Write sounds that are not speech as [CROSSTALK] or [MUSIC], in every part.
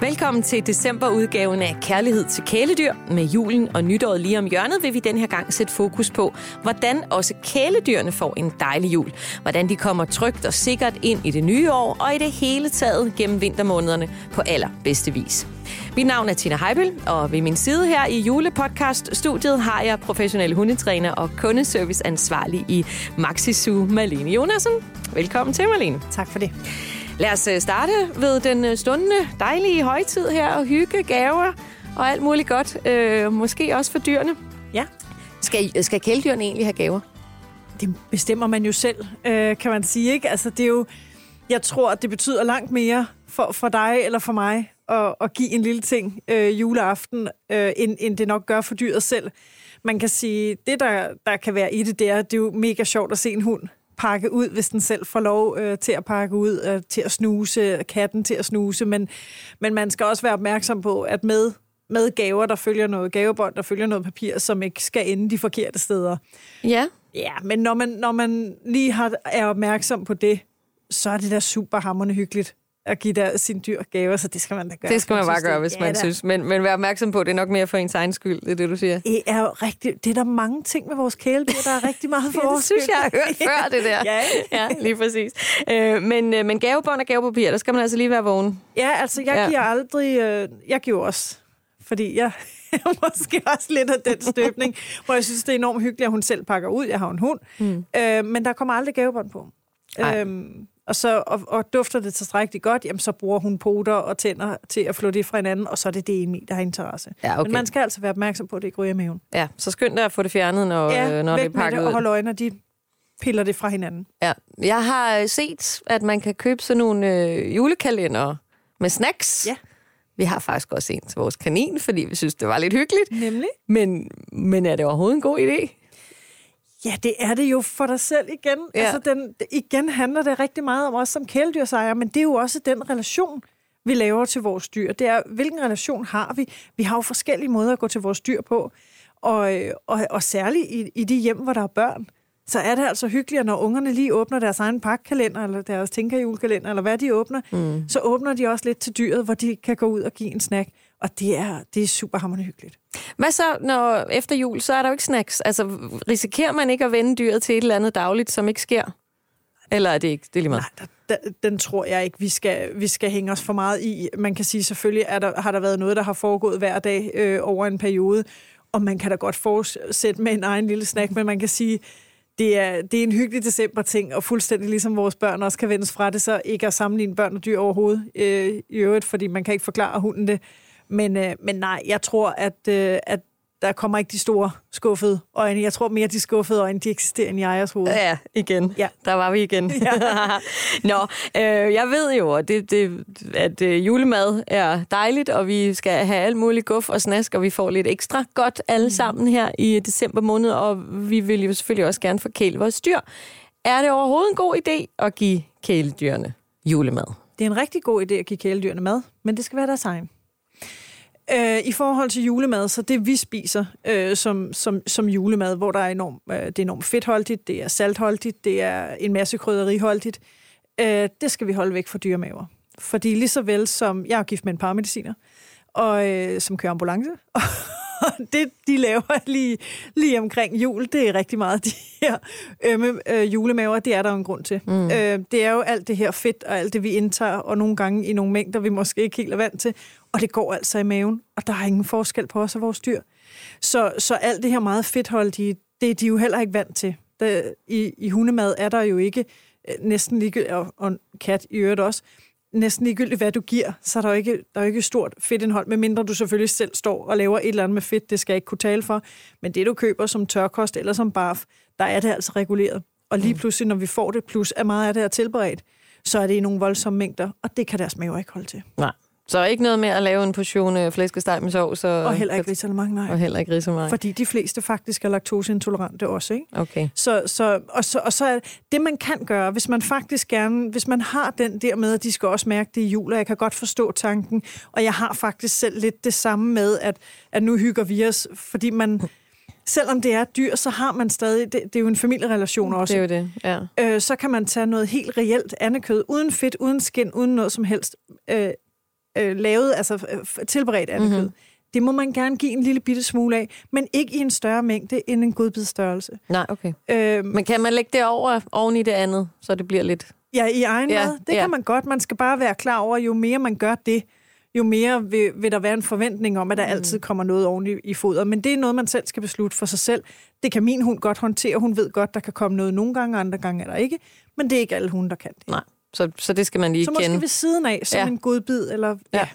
Velkommen til decemberudgaven af Kærlighed til kæledyr. Med julen og nytåret lige om hjørnet vil vi den her gang sætte fokus på, hvordan også kæledyrene får en dejlig jul. Hvordan de kommer trygt og sikkert ind i det nye år, og i det hele taget gennem vintermånederne på allerbedste vis. Mit navn er Tina Heibel, og ved min side her i julepodcast-studiet har jeg professionel hundetræner og kundeserviceansvarlig i Maxisu, Malene Jonasen. Velkommen til, Malene. Tak for det. Lad os øh, starte ved den øh, stundende dejlige højtid her og hygge gaver og alt muligt godt. Øh, måske også for dyrene. Ja. Skal, skal kæledyrene egentlig have gaver? Det bestemmer man jo selv, øh, kan man sige. ikke. Altså, det er jo, jeg tror, det betyder langt mere for, for dig eller for mig at, at give en lille ting øh, juleaften, øh, end, end det nok gør for dyret selv. Man kan sige, det der, der kan være i det, det er, det er jo mega sjovt at se en hund pakke ud, hvis den selv får lov øh, til at pakke ud, øh, til at snuse, katten til at snuse, men, men man skal også være opmærksom på, at med, med gaver, der følger noget gavebånd, der følger noget papir, som ikke skal ende de forkerte steder. Ja. Ja, men når man, når man lige har, er opmærksom på det, så er det da super hammerende hyggeligt at give der sin dyr gaver, så det skal man da gøre. Det skal man bare gøre, hvis man synes. Men, men vær opmærksom på, at det er nok mere for ens egen skyld, det er det, du siger. Det er jo rigtig, det er der mange ting med vores kæledyr, der er rigtig meget for [LAUGHS] Ja, det vores synes skyld. jeg har hørt før, det der. [LAUGHS] Ja. ja lige præcis. Øh, men, øh, men gavebånd og gavepapir, der skal man altså lige være vågen. Ja, altså jeg Ja. giver aldrig... Øh, jeg giver også, fordi jeg [LAUGHS] måske også lidt af den støbning, hvor jeg synes, det er enormt hyggeligt, at hun selv pakker ud. Jeg har en hund. Mm. Øh, men der kommer aldrig gavebånd på. Ej. Øhm, og, så, og, og dufter det tilstrækkeligt godt, jamen, så bruger hun poter og tænder til at flå det fra hinanden, og så er det det emi, der har interesse. Ja, okay. Men man skal altså være opmærksom på, at det ikke ryger i maven. Ja, så skynd dig at få det fjernet, når, ja, øh, når det er pakket det, ud. og hold øje, når de piller det fra hinanden. Ja. Jeg har øh, set, at man kan købe sådan nogle øh, julekalender med snacks. Ja. Vi har faktisk også en til vores kanin, fordi vi synes, det var lidt hyggeligt. Nemlig? Men, men er det overhovedet en god idé? Ja, det er det jo for dig selv igen. Ja. Altså, den, igen handler det rigtig meget om os som kæledyrsejer, men det er jo også den relation, vi laver til vores dyr. Det er, hvilken relation har vi? Vi har jo forskellige måder at gå til vores dyr på, og, og, og særligt i, i de hjem, hvor der er børn, så er det altså hyggeligt, når ungerne lige åbner deres egen pakkalender, eller deres tænkerjulekalender, eller hvad de åbner, mm. så åbner de også lidt til dyret, hvor de kan gå ud og give en snack. Og det er, det er super hammerende hyggeligt. Hvad så, når efter jul, så er der jo ikke snacks? Altså, risikerer man ikke at vende dyret til et eller andet dagligt, som ikke sker? Eller er det ikke? Det er lige meget. Nej, der, der, den tror jeg ikke, vi skal, vi skal hænge os for meget i. Man kan sige, selvfølgelig er der, har der været noget, der har foregået hver dag øh, over en periode, og man kan da godt fortsætte med en egen lille snack, men man kan sige, det er, det er en hyggelig december-ting, og fuldstændig ligesom vores børn også kan vendes fra det, så ikke at sammenligne børn og dyr overhovedet øh, i øvrigt, fordi man kan ikke forklare hunden det. Men, øh, men nej, jeg tror, at, øh, at der kommer ikke de store skuffede øjne. Jeg tror mere, de skuffede øjne, de eksisterer end i ejers hoved. Ja, igen. Ja. Der var vi igen. [LAUGHS] Ja. [LAUGHS] Nå, øh, jeg ved jo, at, det, det, at øh, julemad er dejligt, og vi skal have alt muligt guf og snask, og vi får lidt ekstra godt alle sammen her i december måned, og vi vil jo selvfølgelig også gerne forkæle vores dyr. Er det overhovedet en god idé at give kæledyrene julemad? Det er en rigtig god idé at give kæledyrene mad, men det skal være deres egen. Øh, I forhold til julemad, så det vi spiser øh, som, som, som julemad, hvor der er enormt, øh, det er enormt fedtholdigt, det er saltholdigt, det er en masse krydderiholdigt, øh, det skal vi holde væk fra dyremaver. Fordi lige så vel som, jeg er gift med en paramediciner, og, øh, som kører ambulance, [LAUGHS] og det, de laver lige, lige omkring jul, det er rigtig meget de her ømme øh, julemaver, det er der jo en grund til. Mm. Øh, det er jo alt det her fedt, og alt det, vi indtager, og nogle gange i nogle mængder, vi måske ikke helt er vant til, og det går altså i maven, og der er ingen forskel på os og vores dyr. Så, så alt det her meget fedtholdige, det er de jo heller ikke vant til. Der, i, I hundemad er der jo ikke øh, næsten ligegyldigt, og, og kat i øvrigt også, næsten ligegyldigt, hvad du giver, så er der jo ikke, der er jo ikke stort fedtindhold, medmindre du selvfølgelig selv står og laver et eller andet med fedt, det skal jeg ikke kunne tale for. Men det, du køber som tørkost eller som barf, der er det altså reguleret. Og lige pludselig, når vi får det, plus at meget af det er tilberedt, så er det i nogle voldsomme mængder, og det kan deres mave ikke holde til. Nej. Så ikke noget med at lave en portion øh, flæskesteg med sovs? Og, Og heller ikke risalemang, nej. Og heller ikke risalemang. Fordi de fleste faktisk er laktoseintolerante også, ikke? Okay. Så, så, og, så, og så er det, man kan gøre, hvis man faktisk gerne, hvis man har den der med, at de skal også mærke det i jul, og jeg kan godt forstå tanken, og jeg har faktisk selv lidt det samme med, at, at nu hygger vi os, fordi man, [LAUGHS] selvom det er dyr, så har man stadig, det, det er jo en familierelation også, Det er jo det, ja. øh, så kan man tage noget helt reelt andekød, uden fedt, uden skin, uden noget som helst, øh, øh, lavet, altså tilberedt andekød, mm-hmm. det må man gerne give en lille bitte smule af, men ikke i en større mængde end en godbidstørrelse. Nej, okay. Øhm, men kan man lægge det over oven i det andet, så det bliver lidt... Ja, i egen ja, mad. Det ja. kan man godt. Man skal bare være klar over, jo mere man gør det, jo mere vil, vil der være en forventning om, at der mm. altid kommer noget oven i, i foder. Men det er noget, man selv skal beslutte for sig selv. Det kan min hund godt håndtere. Hun ved godt, der kan komme noget nogle gange, andre gange er der ikke. Men det er ikke alle hunde, der kan det. Nej, så, så det skal man lige så kende. Så måske ved siden af, som ja. en godbid. Eller, ja. ja,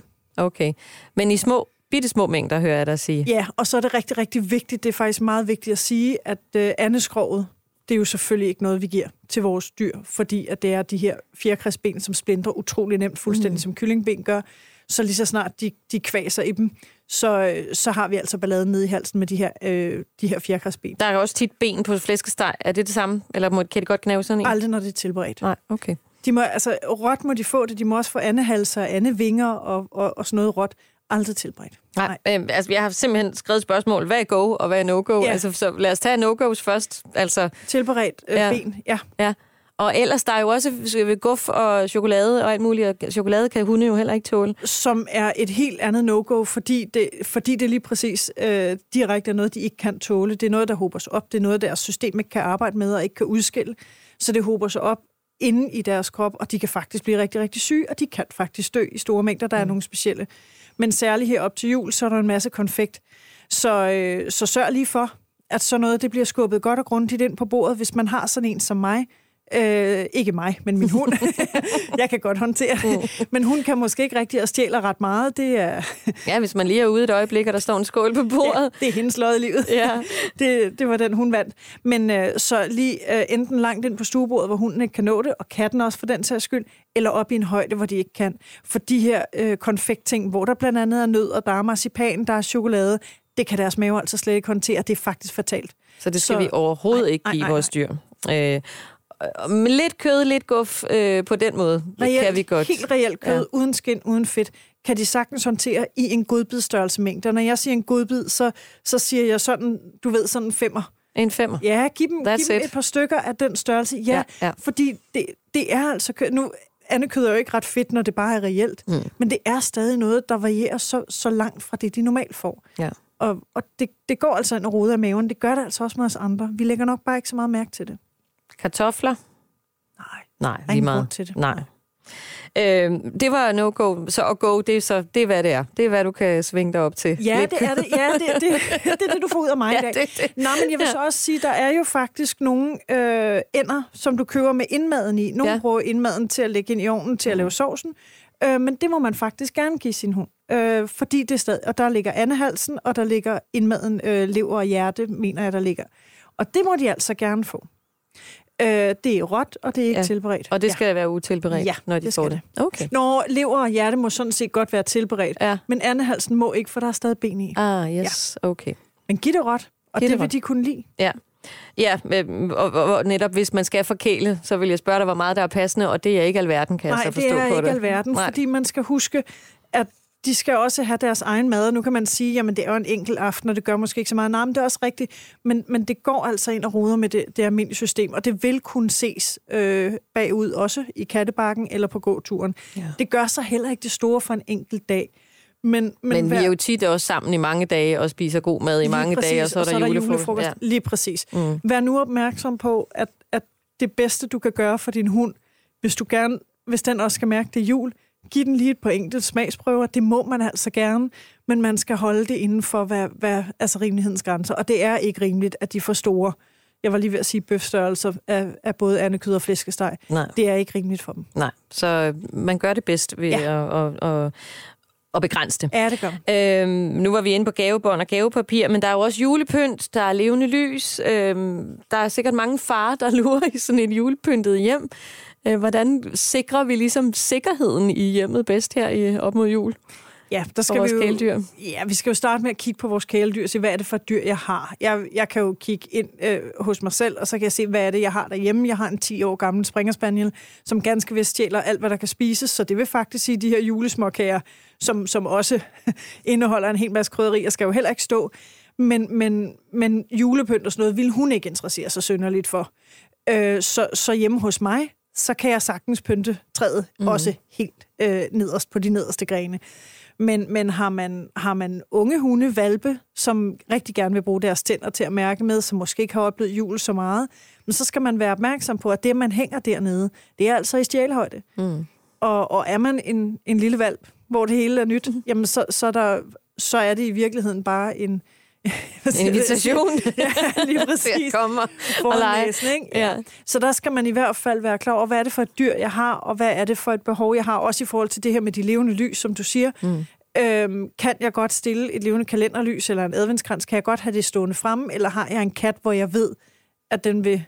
okay. Men i små, bitte små mængder, hører jeg dig sige. Ja, og så er det rigtig, rigtig vigtigt, det er faktisk meget vigtigt at sige, at øh, andeskroget, det er jo selvfølgelig ikke noget, vi giver til vores dyr, fordi at det er de her fjerkræsben, som splinter utrolig nemt, fuldstændig mm. som kyllingben gør så lige så snart de, de kvaser i dem, så, så har vi altså balladen nede i halsen med de her, øh, de her fjerkræsben. Der er også tit ben på flæskesteg. Er det det samme? Eller må, kan det godt knæve sådan en? Aldrig, når det er tilberedt. Nej, okay. De må, altså, råt må de få det. De må også få andehalser, andevinger og, og, og sådan noget råt. Aldrig tilberedt. Nej, Nej. Øh, altså, jeg har simpelthen skrevet spørgsmål. Hvad er go, og hvad er no-go? Ja. Altså, så lad os tage no-go's først. Altså, tilberedt øh, ja. ben, ja. ja. Og ellers, der er jo også guf og chokolade og alt muligt, og chokolade kan hunde jo heller ikke tåle. Som er et helt andet no-go, fordi det, fordi det lige præcis øh, direkte er noget, de ikke kan tåle. Det er noget, der håber sig op. Det er noget, deres system ikke kan arbejde med og ikke kan udskille. Så det håber sig op inde i deres krop, og de kan faktisk blive rigtig, rigtig syge, og de kan faktisk dø i store mængder. Der er mm. nogle specielle. Men særligt her op til jul, så er der en masse konfekt. Så, øh, så sørg lige for, at sådan noget det bliver skubbet godt og grundigt ind på bordet, hvis man har sådan en som mig, Øh, ikke mig, men min hund. [LAUGHS] jeg kan godt håndtere mm. Men hun kan måske ikke rigtig at stjæle ret meget. Det er... ja, hvis man lige er ude et øjeblik, og der står en skål på bordet. Ja, det er hendes lod i livet. Ja. [LAUGHS] det, det var den, hun vandt. Men øh, så lige øh, enten langt ind på stuebordet, hvor hunden ikke kan nå det, og katten også for den sags skyld, eller op i en højde, hvor de ikke kan. For de her øh, konfektting, hvor der blandt andet er nød, og der er marcipan, der er chokolade, det kan deres mave altså slet ikke håndtere. Det er faktisk fatalt. Så det skal så, vi overhovedet ej, ikke give ej, ej, vores dyr. Øh, med lidt kød, lidt guf øh, på den måde. Reelt, kan vi godt. Helt reelt kød, ja. uden skin, uden fedt, kan de sagtens håndtere i en godbidstørrelse mængde. Og når jeg siger en godbid, så, så siger jeg sådan, du ved, sådan en femmer. En femmer? Ja, giv dem, giv dem et par stykker af den størrelse. Ja, ja, ja. fordi det, det er altså kød. Nu, andekød er jo ikke ret fedt, når det bare er reelt. Mm. Men det er stadig noget, der varierer så, så langt fra det, de normalt får. Ja. Og, og det, det går altså en rode af maven. Det gør det altså også med os andre. Vi lægger nok bare ikke så meget mærke til det. Kartofler? Nej. Nej, lige meget. til det. Nej. Øh, det var no-go. Så at go, det er, så, det er, hvad det er. Det er, hvad du kan svinge dig op til. Ja, Lidt. det er det. Ja, det, det, [LAUGHS] det er det, du får ud af mig ja, i dag. Det, det. Nå, men jeg vil ja. så også sige, der er jo faktisk nogle øh, ender, som du køber med indmaden i. Nogle ja. bruger indmaden til at lægge ind i ovnen til at lave sovsen. Øh, men det må man faktisk gerne give sin hund. Øh, fordi det er stadig, og der ligger andehalsen, og der ligger indmaden øh, lever og hjerte, mener jeg, der ligger. Og det må de altså gerne få. Øh, det er råt, og det er ikke ja. tilberedt. Og det skal ja. være utilberedt, ja, når de det får det? det. Okay. Når lever og hjerte må sådan set godt være tilberedt, ja. men andehalsen må ikke, for der er stadig ben i. Ah, yes, ja. okay. Men giv det råt, og giv det, det vil de kunne lide. Ja. Ja, og, og, og netop hvis man skal forkæle, så vil jeg spørge dig, hvor meget der er passende, og det er ikke alverden, kan Nej, jeg så forstå på det. Nej, det er ikke alverden, fordi man skal huske, at de skal også have deres egen mad, og nu kan man sige, jamen det er jo en enkelt aften, og det gør måske ikke så meget. Nej, men det er også rigtigt, men, men det går altså ind og roder med det, det almindelige system, og det vil kunne ses øh, bagud også i kattebakken eller på gåturen. Ja. Det gør sig heller ikke det store for en enkelt dag. Men, men, men hver... vi er jo tit også sammen i mange dage og spiser god mad i lige mange præcis, dage, og så er der, og så er der julefrokost. julefrokost. Ja. Lige præcis. Mm. Vær nu opmærksom på, at, at det bedste, du kan gøre for din hund, hvis du gerne, hvis den også skal mærke det jul, Giv den lige et par enkelte smagsprøver. Det må man altså gerne, men man skal holde det inden for hvad, hvad, altså rimelighedens grænser. Og det er ikke rimeligt, at de får store jeg var lige ved at sige bøfstørrelser af, af både andekød og flæskesteg. Nej. Det er ikke rimeligt for dem. Nej, så man gør det bedst ved ja. at, at, at, at begrænse det. Ja, det gør. Øhm, nu var vi inde på gavebånd og gavepapir, men der er jo også julepynt, der er levende lys. Øhm, der er sikkert mange far, der [LAUGHS] lurer i sådan et julepyntet hjem. Øh, hvordan sikrer vi ligesom sikkerheden i hjemmet bedst her i op mod jul? Ja, der skal vi jo, kæledyr. Ja, vi skal jo starte med at kigge på vores kæledyr og se, hvad er det for dyr, jeg har. Jeg, jeg kan jo kigge ind øh, hos mig selv, og så kan jeg se, hvad er det, jeg har derhjemme. Jeg har en 10 år gammel springerspaniel, som ganske vist stjæler alt, hvad der kan spises, så det vil faktisk sige, de her julesmåkager, som, som også [LAUGHS] indeholder en hel masse krydderier, skal jo heller ikke stå. Men, men, men julepynt og sådan noget vil hun ikke interessere sig synderligt for. Øh, så, så hjemme hos mig, så kan jeg sagtens pynte træet mm. også helt øh, nederst på de nederste grene. Men, men har, man, har man unge hunde, valpe, som rigtig gerne vil bruge deres tænder til at mærke med, som måske ikke har oplevet jul så meget, men så skal man være opmærksom på, at det, man hænger dernede, det er altså i stjælhøjde. Mm. Og, og er man en, en lille valp, hvor det hele er nyt, mm. jamen så, så, er der, så er det i virkeligheden bare en, [LAUGHS] en invitation. [LAUGHS] ja, lige [LAUGHS] præcis. kommer og lege. Ja. Så der skal man i hvert fald være klar over, hvad er det for et dyr, jeg har, og hvad er det for et behov, jeg har, også i forhold til det her med de levende lys, som du siger. Mm. Øhm, kan jeg godt stille et levende kalenderlys eller en adventskrans? Kan jeg godt have det stående fremme, eller har jeg en kat, hvor jeg ved, at den vil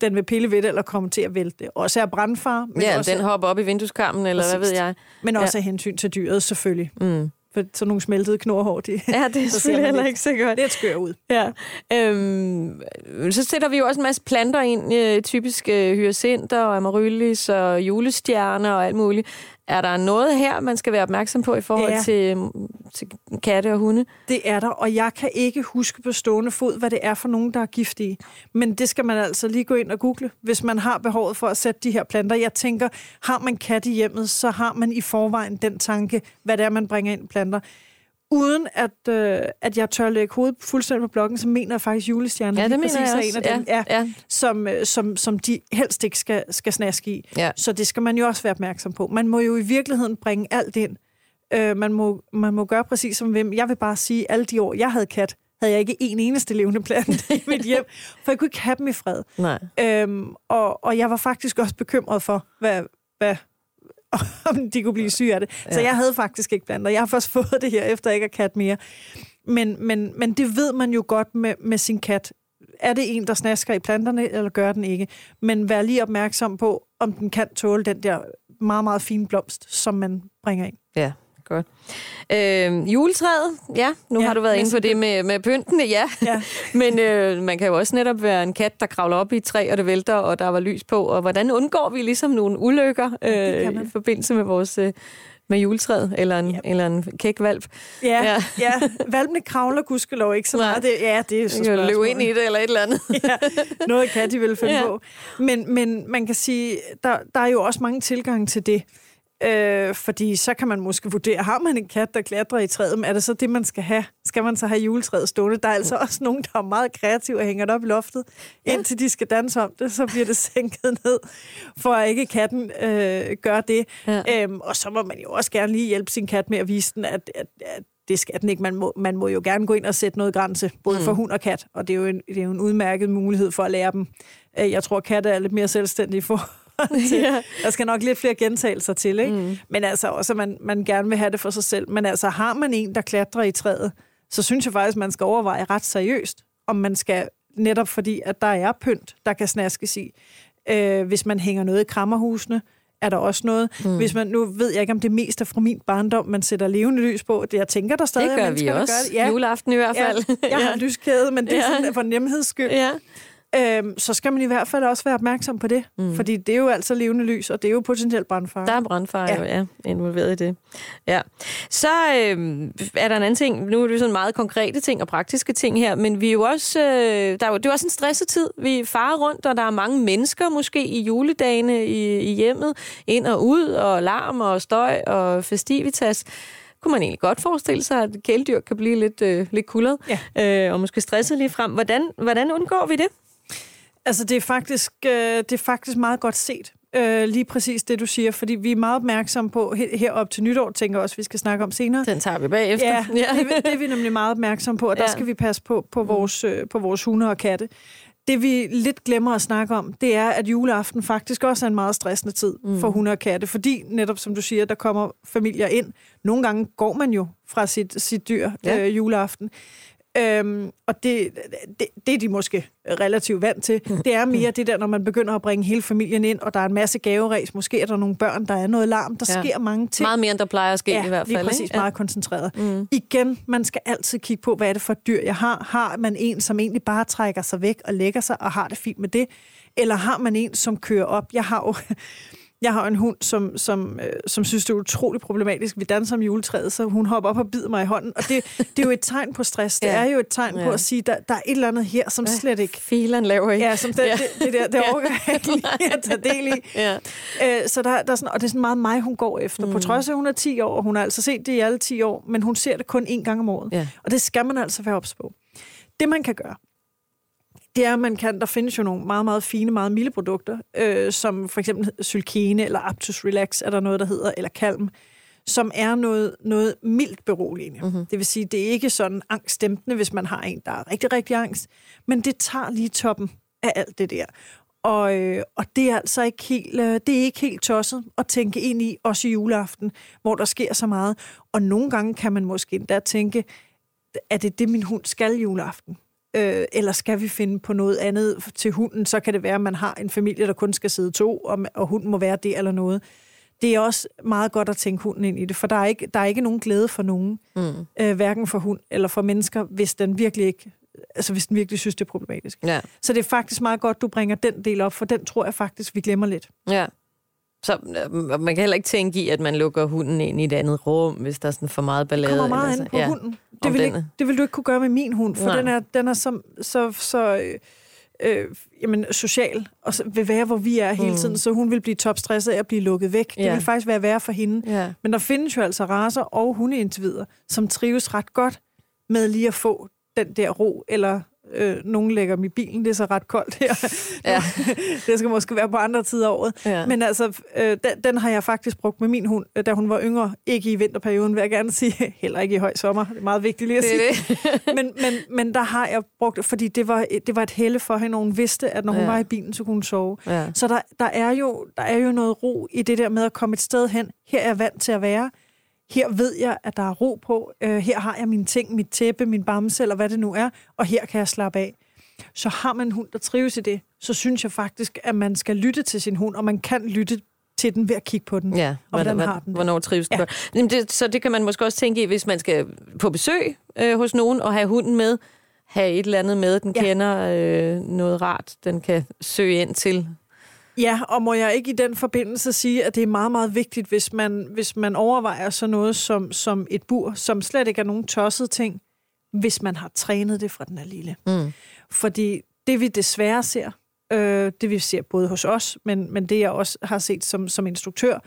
den vil pille ved det, eller komme til at vælte det. Også er brandfar. Men ja, også, den hopper op i vindueskarmen, eller præcis. hvad ved jeg. Men også ja. af hensyn til dyret, selvfølgelig. Mm. For sådan nogle smeltede knorhår, de, ja, det er [LAUGHS] selvfølgelig heller ikke så godt. Det et skør ud. Ja. Øhm, så sætter vi jo også en masse planter ind, øh, typisk øh, hyacinter og amaryllis og julestjerner og alt muligt. Er der noget her, man skal være opmærksom på i forhold ja. til, til katte og hunde? Det er der, og jeg kan ikke huske på stående fod, hvad det er for nogen, der er giftige. Men det skal man altså lige gå ind og google, hvis man har behovet for at sætte de her planter. Jeg tænker, har man kat i hjemmet, så har man i forvejen den tanke, hvad det er, man bringer ind planter uden at, øh, at jeg tør lægge hovedet fuldstændig på blokken, så mener jeg faktisk julestjerner. Ja, det mener jeg også. En af dem, ja, ja. Som, øh, som, som de helst ikke skal, skal snaske i. Ja. Så det skal man jo også være opmærksom på. Man må jo i virkeligheden bringe alt ind. Øh, man, må, man må gøre præcis som hvem. Jeg vil bare sige, alle de år, jeg havde kat, havde jeg ikke en eneste levende plante i mit hjem, [LAUGHS] for jeg kunne ikke have dem i fred. Nej. Øhm, og, og jeg var faktisk også bekymret for, hvad, hvad, [LAUGHS] om de kunne blive syge af det. Ja. Så jeg havde faktisk ikke planter. Jeg har først [LAUGHS] fået det her, efter jeg ikke har kat mere. Men, men, men det ved man jo godt med, med sin kat. Er det en, der snasker i planterne, eller gør den ikke? Men vær lige opmærksom på, om den kan tåle den der meget, meget fine blomst, som man bringer ind. Ja, Godt. Øh, juletræet, ja, nu ja, har du været inde på det med, med pyntene, ja. ja. [LAUGHS] Men øh, man kan jo også netop være en kat, der kravler op i et træ, og det vælter, og der var lys på. Og hvordan undgår vi ligesom nogle ulykker øh, i forbindelse med vores... Øh, med juletræet, eller en, ja. eller en kæk valp. Ja, ja. ja. valpene kravler gudskelov ikke så meget. Det, ja, det er så spørgsmål. Løbe ind i det, eller et eller andet. [LAUGHS] ja, noget kan de vel finde ja. på. Men, men man kan sige, der, der er jo også mange tilgange til det. Øh, fordi så kan man måske vurdere, har man en kat, der klatrer i træet, er det så det, man skal have? Skal man så have juletræet stående? Der er altså også nogen, der er meget kreative og hænger det op i loftet, indtil de skal danse om det, så bliver det [LAUGHS] sænket ned, for at ikke katten øh, gør det. Ja. Øhm, og så må man jo også gerne lige hjælpe sin kat med at vise den, at, at, at det skal den ikke. Man må, man må jo gerne gå ind og sætte noget grænse, både mm. for hund og kat, og det er, jo en, det er jo en udmærket mulighed for at lære dem. Øh, jeg tror, at katte er lidt mere selvstændige for til. [LAUGHS] ja. Der skal nok lidt flere gentagelser til, ikke? Mm. Men altså også, at man, man gerne vil have det for sig selv. Men altså, har man en, der klatrer i træet, så synes jeg faktisk, man skal overveje ret seriøst, om man skal, netop fordi, at der er pynt, der kan snaskes i. Øh, hvis man hænger noget i krammerhusene, er der også noget. Mm. Hvis man, nu ved jeg ikke, om det mest er fra min barndom, man sætter levende lys på. Det, jeg tænker, der stadig det gør er mennesker, vi også. gør det. Ja. Juleaften i hvert fald. Ja, jeg har en lyskæde, men det er ja. sådan for nemheds skyld. Ja øhm, så skal man i hvert fald også være opmærksom på det. Mm. Fordi det er jo altså levende lys, og det er jo potentielt brandfare. Der er brandfare ja. jo, ja, involveret i det. Ja. Så øhm, er der en anden ting. Nu er det sådan meget konkrete ting og praktiske ting her, men vi er jo også, øh, der er jo, det er også en stresset tid. Vi farer rundt, og der er mange mennesker måske i juledagene i, i hjemmet, ind og ud, og larm og støj og festivitas kunne man egentlig godt forestille sig, at kæledyr kan blive lidt, øh, lidt kullet, ja. øh, og måske stresset lige frem. Hvordan, hvordan undgår vi det? Altså, det er faktisk, øh, det er faktisk meget godt set. Øh, lige præcis det, du siger, fordi vi er meget opmærksomme på, herop til nytår, tænker jeg også, vi skal snakke om senere. Den tager vi bagefter. Ja, ja. Det, det er vi nemlig meget opmærksomme på, og ja. der skal vi passe på på mm. vores, øh, på vores hunde og katte. Det vi lidt glemmer at snakke om, det er, at juleaften faktisk også er en meget stressende tid mm. for hunde og katte, fordi netop som du siger, der kommer familier ind. Nogle gange går man jo fra sit, sit dyr ja. øh, juleaften. Øhm, og det, det, det er de måske relativt vant til. [LAUGHS] Det er mere det der, når man begynder at bringe hele familien ind, og der er en masse gaveræs. Måske er der nogle børn, der er noget larm. Der ja. sker mange ting. Meget mere, end der plejer at ske ja, i hvert fald. lige præcis. Ikke? Meget ja. koncentreret. Mm. Igen, man skal altid kigge på, hvad er det for et dyr, jeg har. Har man en, som egentlig bare trækker sig væk og lægger sig og har det fint med det? Eller har man en, som kører op? Jeg har jo Jeg har en hund, som, som, øh, som synes, det er utroligt problematisk. Vi danser om juletræet, så hun hopper op og bider mig i hånden. Og det, det er jo et tegn på stress. Det [LAUGHS] Ja. er jo et tegn Ja. på at sige, der, der er et eller andet her, som slet ikke... Fileren laver ikke. Ja, som det, Ja. det, det der, det [LAUGHS] overgår jeg ikke lige at tage del i. [LAUGHS] Ja. Øh, så der, der er sådan, og det er sådan meget mig, hun går efter. Mm. På trods af, at hun er 10 år, og hun har altså set det i alle 10 år, men hun ser det kun én gang om året. Ja. Og det skal man altså være ops på. Det, man kan gøre, det er, man kan, der findes jo nogle meget, meget fine, meget milde produkter, øh, som for eksempel Sylkene eller Aptus Relax, er der noget, der hedder, eller Calm, som er noget, noget mildt beroligende. Mm-hmm. Det vil sige, det er ikke sådan angstdæmpende, hvis man har en, der er rigtig, rigtig angst, men det tager lige toppen af alt det der. Og, øh, og det er altså ikke helt, øh, det er ikke helt tosset at tænke ind i, også i juleaften, hvor der sker så meget. Og nogle gange kan man måske endda tænke, er det det, min hund skal juleaften? Øh, eller skal vi finde på noget andet til hunden? Så kan det være, at man har en familie, der kun skal sidde to, og, og hunden må være det eller noget. Det er også meget godt at tænke hunden ind i det, for der er ikke, der er ikke nogen glæde for nogen, mm. øh, hverken for hund eller for mennesker, hvis den virkelig ikke altså hvis den virkelig synes, det er problematisk. Ja. Så det er faktisk meget godt, du bringer den del op, for den tror jeg faktisk, vi glemmer lidt. Ja. Så øh, man kan heller ikke tænke i, at man lukker hunden ind i et andet rum, hvis der er sådan for meget Det ballade. kommer meget eller an så. på ja. hunden. Det vil, ikke, det vil du ikke kunne gøre med min hund, for Nej. den er, den er så, så, så øh, øh, jamen, social, og så vil være, hvor vi er hele Mm. tiden, så hun vil blive topstresset af at blive lukket væk. Det Ja. vil faktisk være værre for hende. Ja. Men der findes jo altså raser og hundeindivider, som trives ret godt med lige at få den der ro, eller øh, nogen lægger dem i bilen, det er så ret koldt her. [LAUGHS] Ja. [LAUGHS] det skal måske være på andre tider af året. Ja. Men altså, øh, den, den har jeg faktisk brugt med min hund, øh, da hun var yngre. Ikke i vinterperioden, vil jeg gerne sige. [LAUGHS] Heller ikke i høj sommer. Det er meget vigtigt lige at sige. det. men, men, men der har jeg brugt det, fordi det var, det var et helle for hende, og hun vidste, at når hun ja. var i bilen, så kunne hun sove. Ja. Så der, der, er jo, der er jo noget ro i det der med at komme et sted hen. Her er jeg vant til at være. Her ved jeg, at der er ro på. Øh, her har jeg mine ting, mit tæppe, min bamse, eller hvad det nu er. Og her kan jeg slappe af. Så har man en hund, der trives i det, så synes jeg faktisk, at man skal lytte til sin hund, og man kan lytte til den ved at kigge på den. Ja, Og hvordan har den det? Hvornår trives den Ja. Jamen det, så det kan man måske også tænke i, hvis man skal på besøg øh, hos nogen og have hunden med, have et eller andet med, den ja. kender øh, noget rart, den kan søge ind til. Ja, og må jeg ikke i den forbindelse sige, at det er meget, meget vigtigt, hvis man, hvis man overvejer sådan noget som, som et bur, som slet ikke er nogen tosset ting, hvis man har trænet det fra den er lille. Mm. Fordi det vi desværre ser, øh, det vi ser både hos os, men, men det jeg også har set som, som instruktør,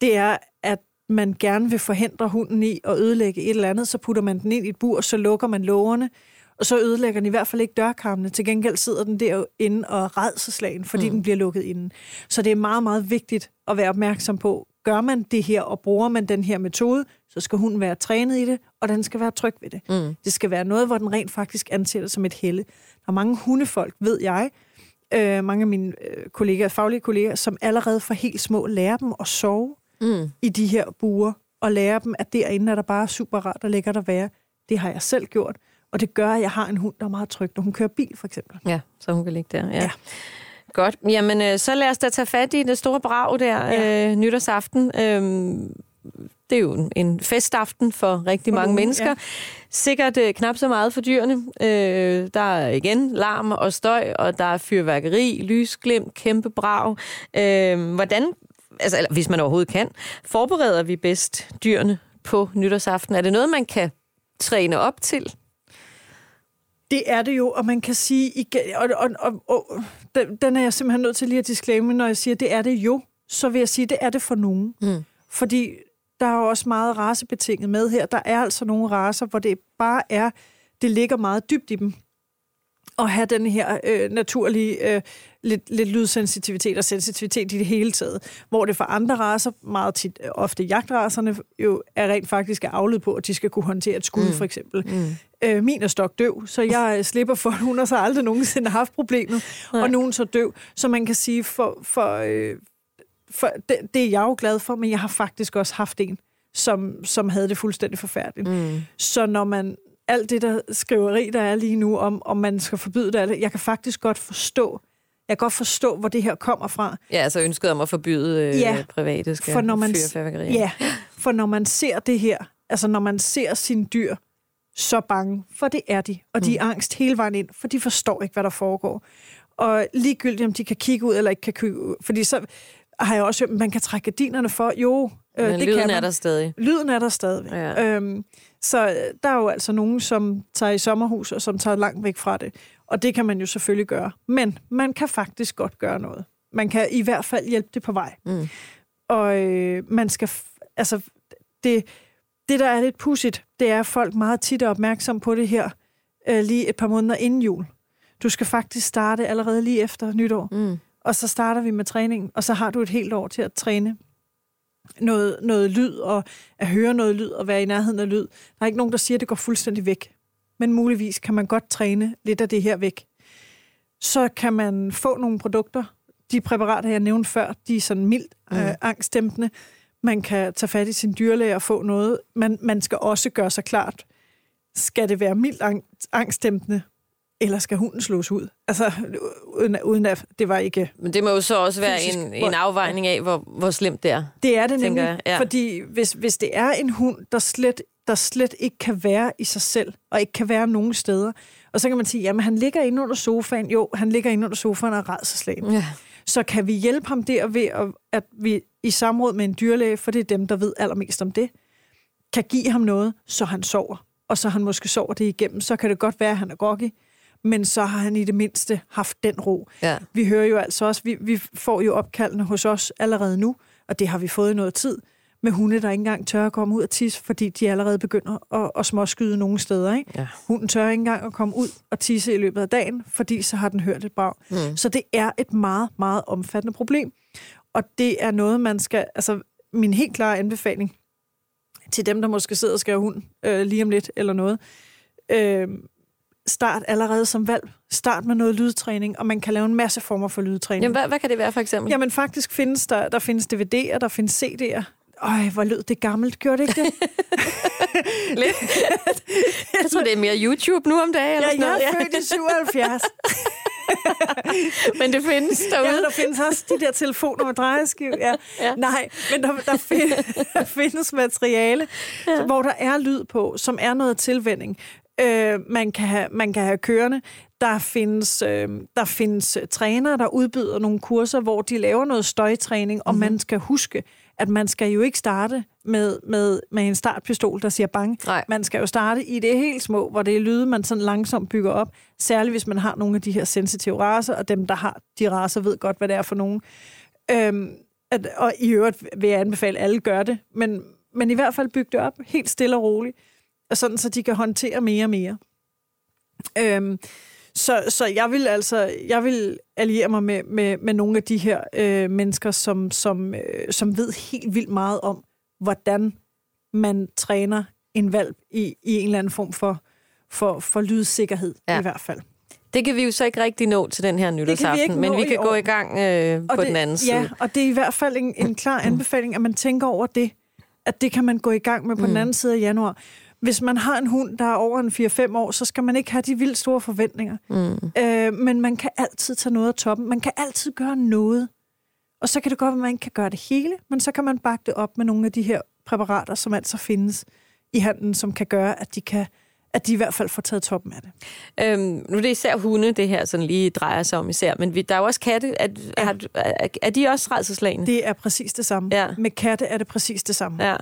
det er, at man gerne vil forhindre hunden i at ødelægge et eller andet, så putter man den ind i et bur, så lukker man lågerne, og så ødelægger den i hvert fald ikke dørkarmene. Til gengæld sidder den derinde og redselslagen, fordi mm. den bliver lukket inde. Så det er meget, meget vigtigt at være opmærksom på, gør man det her, og bruger man den her metode, så skal hunden være trænet i det, og den skal være tryg ved det. Mm. Det skal være noget, hvor den rent faktisk anser det som et helle. Der er mange hundefolk, ved jeg, øh, mange af mine øh, kollegaer, faglige kollegaer, som allerede fra helt små lærer dem at sove Mm. i de her buer, og lærer dem, at derinde er der bare super rart og lækkert at være. Det har jeg selv gjort, og det gør, at jeg har en hund, der er meget tryg, når hun kører bil, for eksempel. Ja, så hun kan ligge der. Ja. Ja. Godt. Jamen, øh, så lad os da tage fat i det store brag der Ja. øh, nytårsaften. Øhm, det er jo en- en festaften for rigtig For mange nogle, mennesker. ja. Sikkert øh, knap så meget for dyrene. Øh, der er igen larm og støj, og der er fyrværkeri, lysglimt, kæmpe brag. Øh, hvordan, altså, eller, hvis man overhovedet kan, forbereder vi bedst dyrene på nytårsaften? Er det noget, man kan træne op til? Det er det jo, og man kan sige, igen, og, og, og, og den, den er jeg simpelthen nødt til lige at disclaimer, når jeg siger, det er det jo, så vil jeg sige, det er det for nogen. Mm. Fordi der er jo også meget racebetinget med her. Der er altså nogle racer, hvor det bare er, det ligger meget dybt i dem at have den her øh, naturlige øh, lidt, lidt lydsensitivitet og sensitivitet i det hele taget. Hvor det for andre racer, meget tit, øh, ofte jagtracerne, jo er rent faktisk er afledt på, at de skal kunne håndtere et skud, mm. for eksempel. Mm. Øh, min er stok døv, så jeg øh, slipper for, [LAUGHS] at hun har så aldrig nogensinde haft problemet, Nej. og nogen så døv. Så man kan sige, for, for, øh, for det, det er jeg jo glad for, men jeg har faktisk også haft en, som, som havde det fuldstændig forfærdeligt. Mm. Så når man alt det der skriveri, der er lige nu, om, om man skal forbyde det, alt, jeg kan faktisk godt forstå, jeg kan godt forstå, hvor det her kommer fra. Ja, altså ønsket om at forbyde øh, Ja, private skal for når man-. Ja, for når man ser det her, altså når man ser sine dyr så bange, for det er de, og de er angst hele vejen ind, for de forstår ikke, hvad der foregår. Og ligegyldigt, om de kan kigge ud eller ikke kan kigge ud, fordi så har jeg også hørt, man kan trække gardinerne for. Jo, øh, Men det lyden kan man. er der stadig. Lyden er der stadig. Ja. Øhm, så øh, der er jo altså nogen, som tager i sommerhus, og som tager langt væk fra det. Og det kan man jo selvfølgelig gøre. Men man kan faktisk godt gøre noget. Man kan i hvert fald hjælpe det på vej. Mm. Og øh, man skal... F- altså, det, det, der er lidt pudsigt, det er, at folk meget tit er opmærksom på det her øh, lige et par måneder inden jul. Du skal faktisk starte allerede lige efter nytår. Mm. Og så starter vi med træningen, og så har du et helt år til at træne noget, noget lyd, og at høre noget lyd, og være i nærheden af lyd. Der er ikke nogen, der siger, at det går fuldstændig væk. Men muligvis kan man godt træne lidt af det her væk. Så kan man få nogle produkter. De præparater, jeg nævnte før, de er sådan mildt Mm. øh, angstdæmpende. Man kan tage fat i sin dyrlæge og få noget. Man, man skal også gøre sig klart, skal det være mildt ang- angstdæmpende, eller skal hunden slås ud? Altså, uden, uden at det var ikke... Men det må jo så også være Fysisk en, en afvejning af, hvor, hvor slemt det er. Det er det nemlig, jeg, ja. fordi hvis, hvis det er en hund, der slet, der slet ikke kan være i sig selv, og ikke kan være nogen steder, og så kan man sige, jamen han ligger inde under sofaen, jo, han ligger inde under sofaen og er rædselslagen. Ja. Så kan vi hjælpe ham der ved, at, at vi i samråd med en dyrlæge, for det er dem, der ved allermest om det, kan give ham noget, så han sover. Og så han måske sover det igennem. Så kan det godt være, at han er groggy, men så har han i det mindste haft den ro. Ja. Vi hører jo altså også, vi, vi får jo opkaldene hos os allerede nu, og det har vi fået i noget tid, med hunde, der ikke engang tør at komme ud og tisse, fordi de allerede begynder at, at småskyde nogle steder. Ikke? Ja. Hunden tør ikke engang at komme ud og tisse i løbet af dagen, fordi så har den hørt et brag. Mm. Så det er et meget, meget omfattende problem. Og det er noget, man skal... Altså, min helt klare anbefaling til dem, der måske sidder og have hund øh, lige om lidt eller noget. Øh, start allerede som valg. Start med noget lydtræning, og man kan lave en masse former for lydtræning. Jamen, hvad, hvad kan det være for eksempel? Jamen faktisk findes der, der findes DVD'er, der findes CD'er. Øj, hvor lød det gammelt, gjorde det ikke det? [LAUGHS] Lidt. jeg tror, det er mere YouTube nu om dagen. Eller ja, sådan noget. jeg er født i 77. [LAUGHS] Men det findes derude. Ja, der findes også de der telefoner med drejeskiv. Ja. Ja. Nej, men der, der, find, [LAUGHS] der findes materiale, ja. hvor der er lyd på, som er noget tilvænding. Øh, man, kan have, man kan have kørende. Der findes, øh, der findes trænere, der udbyder nogle kurser, hvor de laver noget støjtræning, og mm-hmm. man skal huske, at man skal jo ikke starte med, med, med en startpistol, der siger bang. Nej. Man skal jo starte i det helt små, hvor det er lyde, man sådan langsomt bygger op. Særligt hvis man har nogle af de her sensitive raser, og dem, der har de raser, ved godt, hvad det er for nogen. Øhm, at, og i øvrigt vil jeg anbefale, at alle gør det. Men, men i hvert fald bygge det op helt stille og roligt, og sådan så de kan håndtere mere og mere. Øhm, så, så jeg vil altså jeg vil alliere mig med, med, med nogle af de her øh, mennesker, som, som, øh, som ved helt vildt meget om, hvordan man træner en valp i, i en eller anden form for, for, for lydsikkerhed Ja. i hvert fald. Det kan vi jo så ikke rigtig nå til den her nytårsaften, ikke men vi i kan gå år. i gang øh, på det, den anden side. Ja, og det er i hvert fald en, en klar [CLEARS THROAT] anbefaling, at man tænker over det, at det kan man gå i gang med på mm. den anden side af januar. Hvis man har en hund, der er over en 4-5 år, så skal man ikke have de vildt store forventninger. Mm. Øh, men man kan altid tage noget af toppen. Man kan altid gøre noget. Og så kan det godt være, at man ikke kan gøre det hele, men så kan man bakke det op med nogle af de her præparater, som altså findes i handlen, som kan gøre, at de kan at de i hvert fald får taget toppen af det. Øhm, nu er det især hunde, det her sådan lige drejer sig om især, men vi, der er jo også katte. Er, ja. har, er, er de også redselslagende? Det er præcis det samme. Ja. Med katte er det præcis det samme. Ja.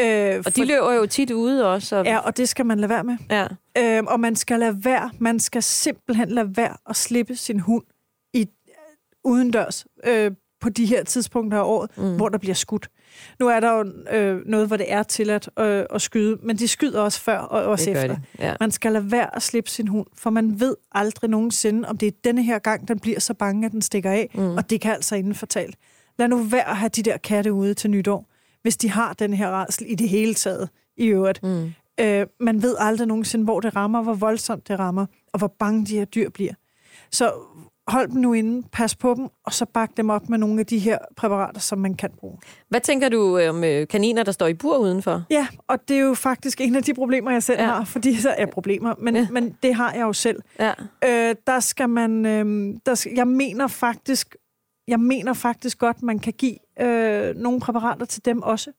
Øh, Og de løber jo tit ude også. Og, Ja, og det skal man lade være med. ja. Øh, og man skal lade være, man skal simpelthen lade være at slippe sin hund i udendørs øh, på de her tidspunkter af året, mm. hvor der bliver skudt. Nu er der jo øh, noget, hvor det er tilladt øh, at skyde, men de skyder også før og også Det efter. ja. Man skal lade være at slippe sin hund, for man ved aldrig nogensinde, om det er denne her gang, den bliver så bange, at den stikker af, mm. og det kan altså inden fortalt. Lad nu være at have de der katte ude til nytår, hvis de har den her rædsel i det hele taget i øvrigt. Mm. Øh, man ved aldrig nogensinde, hvor det rammer, hvor voldsomt det rammer, og hvor bange de her dyr bliver. Så hold dem nu inde, pas på dem, og så bak dem op med nogle af de her præparater, som man kan bruge. Hvad tænker du om øh, kaniner, der står i bur udenfor? Ja, og det er jo faktisk en af de problemer, jeg selv Ja. har, fordi så er problemer, men, Ja. men det har jeg jo selv. Ja. Øh, der skal man, øh, der jeg mener faktisk, jeg mener faktisk godt, man kan give øh, nogle præparater til dem også.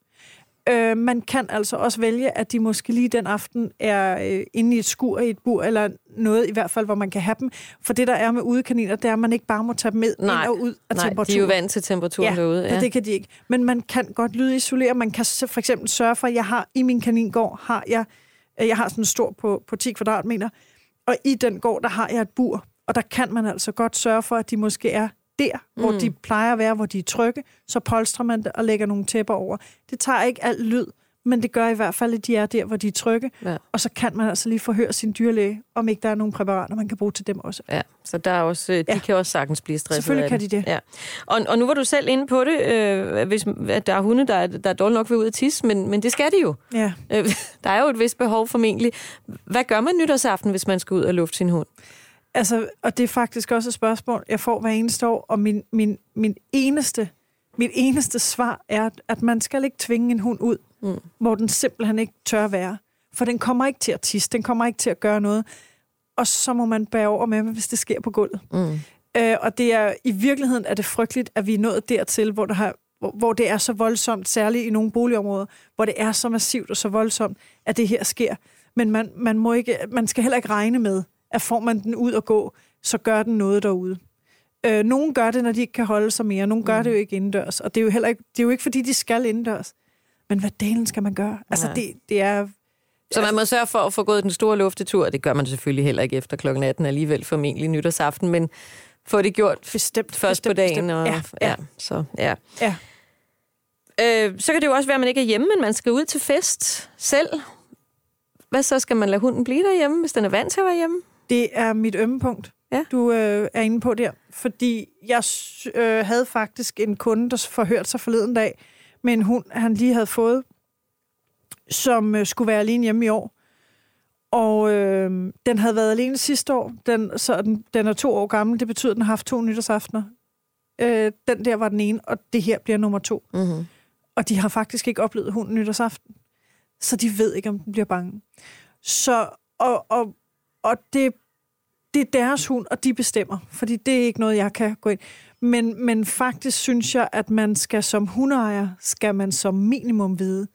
Øh, man kan altså også vælge, at de måske lige den aften er øh, inde i et skur i et bur, eller noget i hvert fald, hvor man kan have dem. For det, der er med udekaniner, det er, at man ikke bare må tage dem med Nej. ind og ud af Nej, temperaturen. de er jo vant til temperaturen ja, derude. Ja, det kan de ikke. Men man kan godt lydisolere. Man kan for eksempel sørge for, at jeg har i min kaningård, har jeg, øh, jeg har sådan en stor på, på 10 kvadratmeter, og i den gård, der har jeg et bur. Og der kan man altså godt sørge for, at de måske er der, mm. hvor de plejer at være, hvor de er trygge, så polstrer man det og lægger nogle tæpper over. Det tager ikke alt lyd, men det gør i hvert fald, at de er der, hvor de er trygge. Ja. Og så kan man altså lige forhøre sin dyrlæge, om ikke der er nogle præparater, man kan bruge til dem også. Ja, så der er også, øh, de Ja. kan også sagtens blive stresset Selvfølgelig kan de det. Ja. Og, og nu var du selv inde på det, øh, hvis, at der er hunde, der, er- der er dårligt nok ved ud at tisse, men, men det skal de jo. Ja. Øh, [LAUGHS] der er jo et vist behov formentlig. Hvad gør man nytårsaften, hvis man skal ud og lufte sin hund? Altså, og det er faktisk også et spørgsmål, jeg får hver eneste år, og min, min, min eneste, mit eneste svar er, at man skal ikke tvinge en hund ud, mm. hvor den simpelthen ikke tør være. For den kommer ikke til at tisse, den kommer ikke til at gøre noget. Og så må man bære over med, hvis det sker på gulvet. Mm. Øh, og det er i virkeligheden er det frygteligt, at vi er nået dertil, hvor, der har, hvor, hvor det er så voldsomt, særligt i nogle boligområder, hvor det er så massivt og så voldsomt, at det her sker. Men man, man, må ikke, man skal heller ikke regne med, at får man den ud at gå, så gør den noget derude. Øh, nogle gør det, når de ikke kan holde sig mere. Nogle gør mm. det jo ikke indendørs. Og det er jo, heller ikke, det er jo ikke, fordi de skal indendørs. Men hvad delen skal man gøre? Altså, det, det er... Så man må sørge for at få gået den store luftetur. Det gør man selvfølgelig heller ikke efter klokken 18 alligevel, formentlig nytårsaften, men få det gjort Bestemt. først bestemt, på dagen. Bestemt. Og, Ja, ja, ja, så, ja. ja. Øh, så kan det jo også være, at man ikke er hjemme, men man skal ud til fest selv. Hvad så? Skal man lade hunden blive derhjemme, hvis den er vant til at være hjemme? Det er mit ømme punkt, Ja. du øh, er inde på der. Fordi jeg øh, havde faktisk en kunde, der forhørte sig forleden dag med en hund, han lige havde fået, som øh, skulle være alene hjemme i år. Og øh, den havde været alene sidste år, den, så den, den er to år gammel. Det betyder, at den har haft to nytårsaftener. Øh, den der var den ene, og det her bliver nummer to. Mm-hmm. Og de har faktisk ikke oplevet hunden nytårsaften. Så de ved ikke, om den bliver bange. Så, og, og, og det, det er deres hund, og de bestemmer. Fordi det er ikke noget, jeg kan gå ind. Men, men faktisk synes jeg, at man skal som hundeejer, skal man som minimum vide,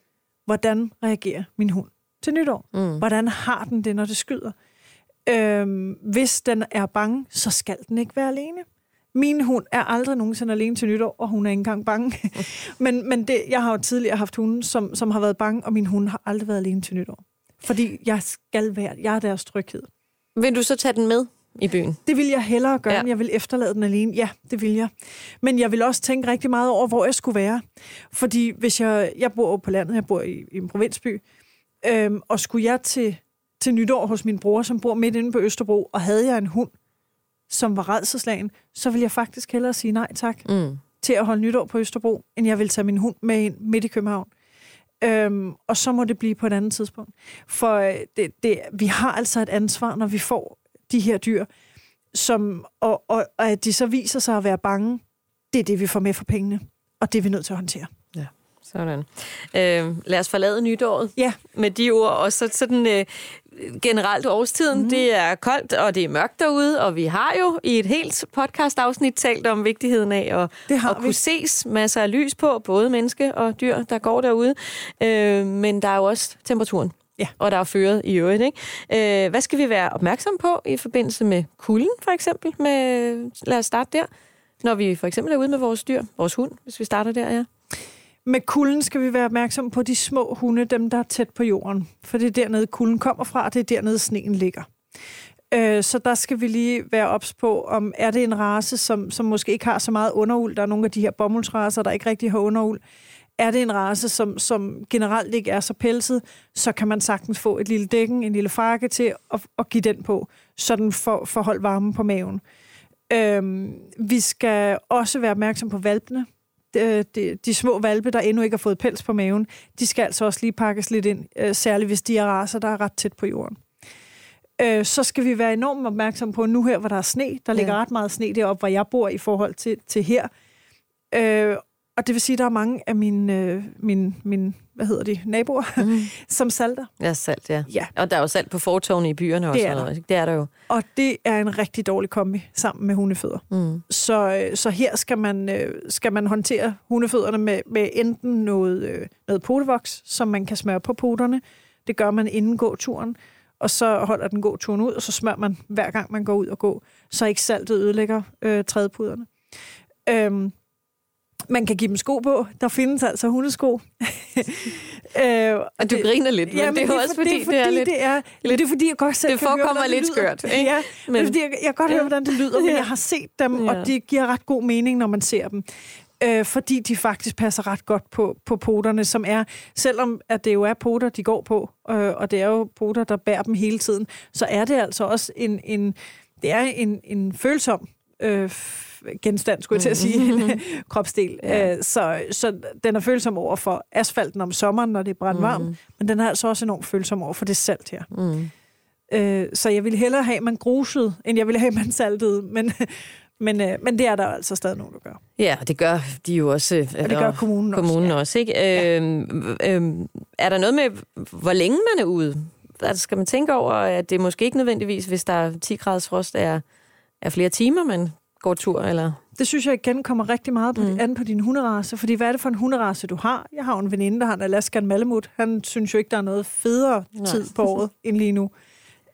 hvordan reagerer min hund til nytår? Mm. Hvordan har den det, når det skyder? Øhm, hvis den er bange, så skal den ikke være alene. Min hund er aldrig nogensinde alene til nytår, og hun er ikke engang bange. [LAUGHS] men men det, jeg har jo tidligere haft hunde, som, som har været bange, og min hund har aldrig været alene til nytår. Fordi jeg skal være, jeg er deres tryghed. Vil du så tage den med i byen? Det vil jeg hellere gøre, Ja. end jeg vil efterlade den alene. Ja, det vil jeg. Men jeg vil også tænke rigtig meget over, hvor jeg skulle være. Fordi hvis jeg, jeg bor på landet, jeg bor i, i en provinsby, øhm, og skulle jeg til, til nytår hos min bror, som bor midt inde på Østerbro, og havde jeg en hund, som var redselslagen, så vil jeg faktisk hellere sige nej tak Mm. til at holde nytår på Østerbro, end jeg vil tage min hund med ind midt i København. Øhm, og så må det blive på et andet tidspunkt. For øh, det, det, vi har altså et ansvar, når vi får de her dyr, som, og, og, og at de så viser sig at være bange, det er det, vi får med for pengene. Og det er vi nødt til at håndtere. Sådan. Øh, lad os forlade nytåret Ja. med de ord. Og så sådan øh, generelt årstiden. Mm. Det er koldt, og det er mørkt derude, og vi har jo i et helt podcast-afsnit talt om vigtigheden af at, Det har at kunne vi. ses masser af lys på, både menneske og dyr, der går derude. Øh, men der er jo også temperaturen. Ja. Og der er føret i øvrigt. Ikke? Øh, hvad skal vi være opmærksom på i forbindelse med kulden, for eksempel? Med, lad os starte der. Når vi for eksempel er ude med vores dyr, vores hund, hvis vi starter der, ja. Med kulden skal vi være opmærksom på de små hunde, dem der er tæt på jorden. For det er dernede, kulden kommer fra, og det er dernede, sneen ligger. Øh, Så der skal vi lige være ops på, om er det en race, som, som måske ikke har så meget underuld. Der er nogle af de her bomuldsraser, der ikke rigtig har underuld. Er det en race, som, som generelt ikke er så pelset, så kan man sagtens få et lille dækken, en lille frakke til at, at give den på, så den får, får holdt varmen på maven. Øhm, vi skal også være opmærksom på valpene. De, de, de små valpe, der endnu ikke har fået pels på maven, de skal altså også lige pakkes lidt ind, øh, særligt hvis de er raser, der er ret tæt på jorden. Øh, så skal vi være enormt opmærksom på, nu her, hvor der er sne, der ligger Ja. ret meget sne deroppe, hvor jeg bor i forhold til, til her. Øh, og det vil sige, at der er mange af mine, øh, mine, mine hvad hedder de, naboer, [LAUGHS] mm. som salter. Ja, salt, ja. Ja. Og der er jo salt på fortovene i byerne også. Det er og der. noget? Det er der jo. Og det er en rigtig dårlig kombi sammen med hundefødder. Mm. Så, øh, så her skal man, øh, skal man håndtere hundefødderne med, med enten noget, øh, noget potevoks, som man kan smøre på poterne. Det gør man inden gåturen. Og så holder den gåturen ud, og så smører man hver gang man går ud og går, så ikke saltet ødelægger øh, trædepuderne. Øhm, man kan give dem sko på. Der findes altså hundesko. [LAUGHS] øh, Og du griner lidt, men Jamen, det er også fordi, det er, fordi, det er lidt... det er, lidt, det er fordi, jeg godt selv det høre, forekommer det lidt lyder. skørt, ikke? Ja, men, det er fordi, jeg, jeg kan godt høre, hvordan det lyder, men Ja. jeg har set dem, Ja. og det giver ret god mening, når man ser dem. Øh, fordi de faktisk passer ret godt på, på poterne, som er, selvom at det jo er poter, de går på, øh, og det er jo poter, der bærer dem hele tiden, så er det altså også en, en, det er en, en følsom øh, genstand, skulle jeg til at sige, en [LAUGHS] kropsdel. Ja. Øh, så, så den er følsom over for asfalten om sommeren, når det er brandvarmt, mm. men den er altså også enormt følsom over for det salt her. Mm. Øh, så jeg ville hellere have, at man grusede, end jeg ville have, at man saltede. Men, [LAUGHS] men, øh, men det er der altså stadig nogen, der gør. Ja, og det gør de jo også. øh, Og det gør kommunen også, kommunen ja. også, ikke? Ja. Øhm, er der noget med, hvor længe man er ude? Altså, skal man tænke over, at det måske ikke nødvendigvis, hvis der er 10 graders frost, er, er flere timer, man går tur, eller? Det synes jeg igen kommer rigtig meget på, mm. an på din hunderace. Fordi hvad er det for en hunderace, du har? Jeg har en veninde, der har en Alaskan Malamut. Han synes jo ikke, der er noget federe Nej. tid på året [LAUGHS] end lige nu.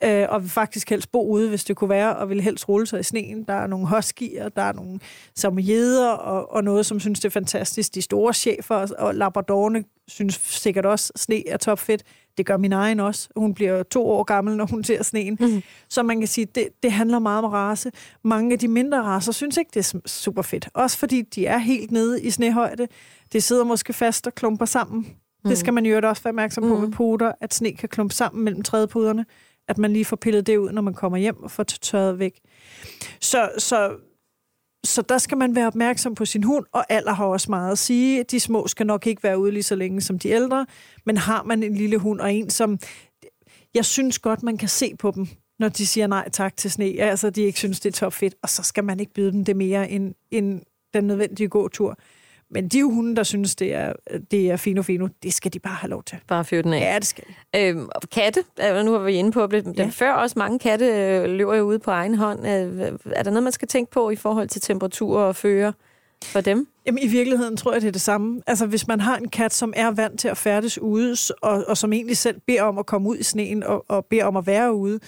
Øh, og vil faktisk helst bo ude, hvis det kunne være, og vil helst rulle sig i sneen. Der er nogle huskyer, der er nogle samojeder, og, og noget, som synes, det er fantastisk. De store chefer og labradorne synes sikkert også, sne er topfedt. Det gør min egen også. Hun bliver to år gammel, når hun ser sneen. Mhm. Så man kan sige, det, det handler meget om race. Mange af de mindre racer synes ikke, det er super fedt. Også fordi de er helt nede i snehøjde. Det sidder måske fast og klumper sammen. Det skal man jo også være opmærksom på Mhm. med poter, at sne kan klumpe sammen mellem trædepuderne. At man lige får pillet det ud, når man kommer hjem og får tørret væk. Så, så, så der skal man være opmærksom på sin hund, og alder har også meget at sige. De små skal nok ikke være ude lige så længe som de ældre, men har man en lille hund og en, som... Jeg synes godt, man kan se på dem, når de siger nej tak til sne. Altså, de ikke synes, det er topfedt, og så skal man ikke byde dem det mere end, end den nødvendige gåtur. Men de hunde, der synes, det er, det er fino fino, det skal de bare have lov til. Bare fyre den af. Ja, det skal. Øhm, katte, øh, nu har vi inde på det, Ja. før også mange katte øh, løber jo ude på egen hånd. Øh, er der noget, man skal tænke på i forhold til temperatur og føre for dem? Jamen, i virkeligheden tror jeg, det er det samme. Altså, hvis man har en kat, som er vant til at færdes ude, og, og som egentlig selv beder om at komme ud i sneen og, og beder om at være ude,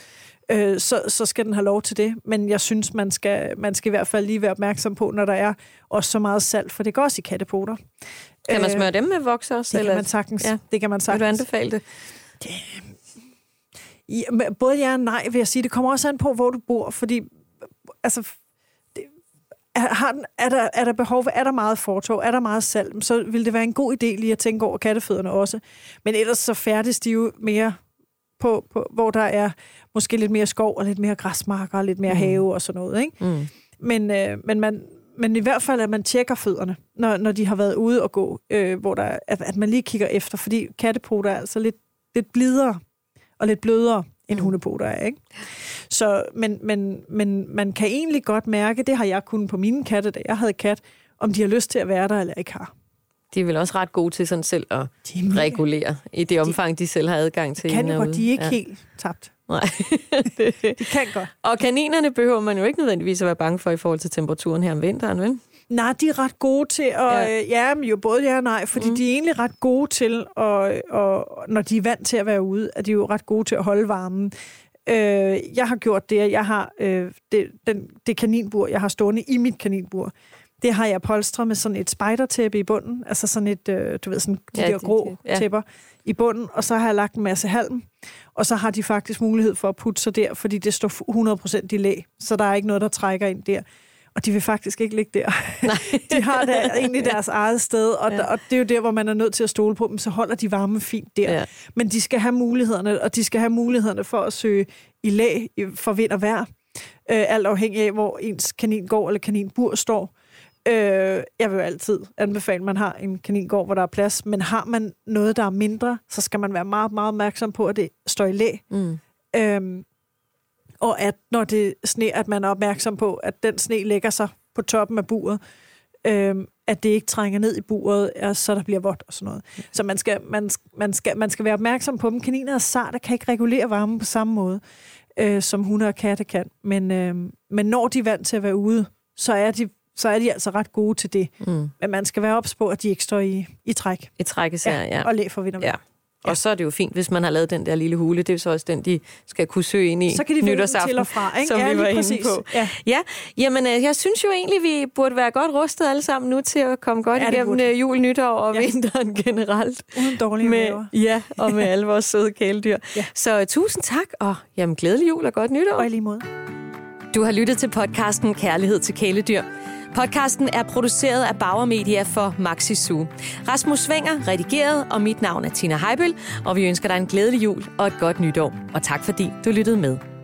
øh, så, så skal den have lov til det. Men jeg synes, man skal, man skal i hvert fald lige være opmærksom på, når der er også så meget salt, for det går også i kattepoter. Kan man Øh, smøre dem med voks også? Det eller? kan man sagtens. Ja. Det kan man Vil du sagtens. anbefale det? Ja, både ja og nej, vil jeg sige. Det kommer også an på, hvor du bor, fordi altså, det, har den, er, der, er der behov for, er der meget fortov, er der meget salm, så vil det være en god idé lige at tænke over kattefødderne også. Men ellers så færdes de jo mere på, på hvor der er måske lidt mere skov og lidt mere græsmarker og lidt mere Mm. have og sådan noget. Ikke? Mm. Men, øh, men, man, men i hvert fald, at man tjekker fødderne, når, når de har været ude og gå, øh, hvor der, er- at, at man lige kigger efter, fordi kattepoter er altså lidt, lidt blidere og lidt blødere, end Mm. mm. hundepoter er. Ikke? Så, men, men, men man kan egentlig godt mærke, det har jeg kunnet på mine katte, da jeg havde kat, om de har lyst til at være der eller ikke har. De er vel også ret gode til sådan selv at De er regulere i det omfang, de selv har adgang til. kan jo godt, de er ikke ja. helt tabt. Nej. [LAUGHS] [LAUGHS] De kan godt. og kaninerne behøver man jo ikke nødvendigvis at være bange for i forhold til temperaturen her om vinteren, vel? Nej, de er ret gode til at... Ja. Ja, ja men jo både ja og nej, fordi Mm. de er egentlig ret gode til, at, og når de er vant til at være ude, er de jo ret gode til at holde varmen. Øh, jeg har gjort det, at jeg har øh, det, den, det kaninbur, jeg har stående i mit kaninbur, det har jeg polstret med sådan et spidertæppe i bunden, altså sådan et, øh, du ved, sådan de Ja, ja, der de- grå ja. tæpper i bunden, og så har jeg lagt en masse halm, og så har de faktisk mulighed for at putte sig der, fordi det står 100% i læ, så der er ikke noget, der trækker ind der. Og de vil faktisk ikke ligge der. [LAUGHS] de har der, egentlig deres eget sted, og, Ja. ja. og det er jo der, hvor man er nødt til at stole på dem, så holder de varme fint der. Ja. Men de skal have mulighederne, og de skal have mulighederne for at søge i læ for vind og vejr. Øh, alt afhængig af, hvor ens kaningård eller kaninbur står. Øh, jeg vil jo altid anbefale, at man har en kaningård, hvor der er plads, men har man noget, der er mindre, så skal man være meget, meget opmærksom på, at det står i læ. Mm. Øhm, og at når det sne, at man er opmærksom på, at den sne lægger sig på toppen af buret, øhm, at det ikke trænger ned i buret, og så der bliver vådt og sådan noget. Så man skal, man, man, skal, man skal være opmærksom på dem. Kaniner og sarte kan ikke regulere varmen på samme måde, øh, som hunde og katte kan. Men, øh, men når de er vant til at være ude, så er de så er de altså ret gode til det. Mm. Men man skal være ops på, at de ikke står i, i træk. I træk især, ja. ja. Og læg for vind og ja. Og så er det jo fint, hvis man har lavet den der lille hule. Det er så også den, de skal kunne søge ind i Så kan de vælge til og fra, ikke? som ja, vi var præcis. inde på. Ja. ja, jamen øh, jeg synes jo egentlig, vi burde være godt rustet alle sammen nu til at komme godt Ja, igennem øh, jul, nytår og Ja. vinteren [LAUGHS] generelt. Uden dårlige Med, maver. ja, og med [LAUGHS] alle vores søde kæledyr. Ja. Så tusind tak, og jamen, glædelig jul og godt nytår. Og i lige måde. Du har lyttet til podcasten Kærlighed til kæledyr. Podcasten er produceret af Bauer Media for Maxi Su. Rasmus Svinger redigeret, og mit navn er Tina Heibel, og vi ønsker dig en glædelig jul og et godt nytår. Og tak fordi du lyttede med.